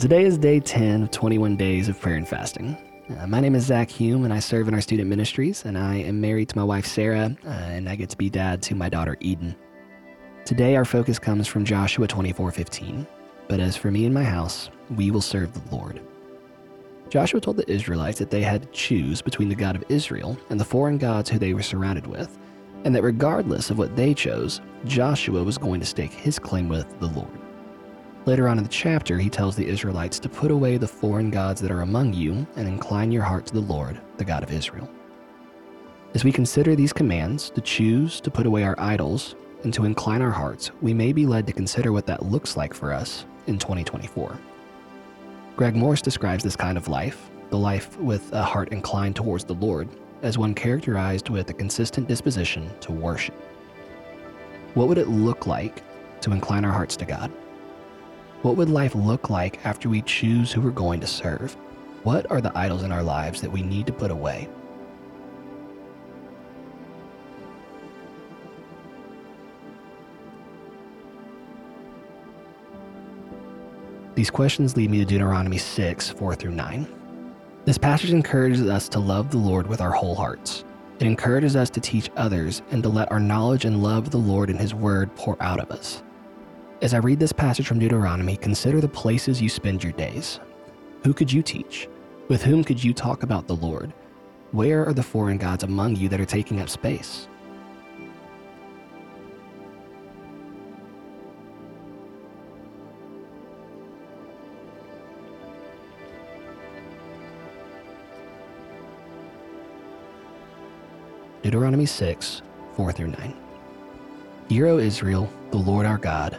Today is day 10 of 21 days of prayer and fasting. Uh, my name is Zach Hume, and I serve in our student ministries, and I am married to my wife Sarah, uh, and I get to be dad to my daughter Eden. Today, our focus comes from Joshua 24:15. But as for me and my house, we will serve the Lord. Joshua told the Israelites that they had to choose between the God of Israel and the foreign gods who they were surrounded with, and that regardless of what they chose, Joshua was going to stake his claim with the Lord. Later on in the chapter, he tells the Israelites to put away the foreign gods that are among you and incline your heart to the Lord, the God of Israel. As we consider these commands to choose to put away our idols and to incline our hearts, we may be led to consider what that looks like for us in 2024. Greg Morse describes this kind of life, the life with a heart inclined towards the Lord, as one characterized with a consistent disposition to worship. What would it look like to incline our hearts to God? What would life look like after we choose who we're going to serve? What are the idols in our lives that we need to put away? These questions lead me to Deuteronomy 6 4 through 9. This passage encourages us to love the Lord with our whole hearts. It encourages us to teach others and to let our knowledge and love of the Lord and His Word pour out of us. As I read this passage from Deuteronomy, consider the places you spend your days. Who could you teach? With whom could you talk about the Lord? Where are the foreign gods among you that are taking up space? Deuteronomy 6 4 through 9. Hear, O Israel, the Lord our God,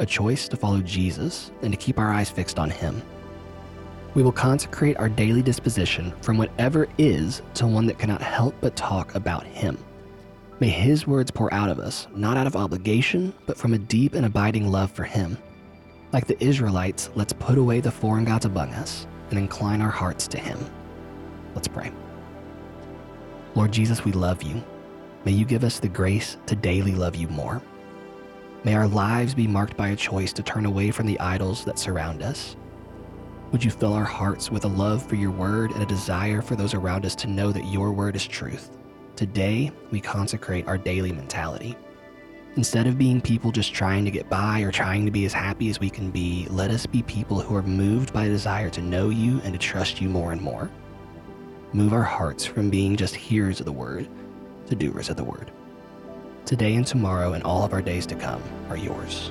a choice to follow Jesus and to keep our eyes fixed on Him. We will consecrate our daily disposition from whatever is to one that cannot help but talk about Him. May His words pour out of us, not out of obligation, but from a deep and abiding love for Him. Like the Israelites, let's put away the foreign gods among us and incline our hearts to Him. Let's pray. Lord Jesus, we love you. May you give us the grace to daily love you more. May our lives be marked by a choice to turn away from the idols that surround us. Would you fill our hearts with a love for your word and a desire for those around us to know that your word is truth? Today, we consecrate our daily mentality. Instead of being people just trying to get by or trying to be as happy as we can be, let us be people who are moved by a desire to know you and to trust you more and more. Move our hearts from being just hearers of the word to doers of the word. Today and tomorrow and all of our days to come are yours.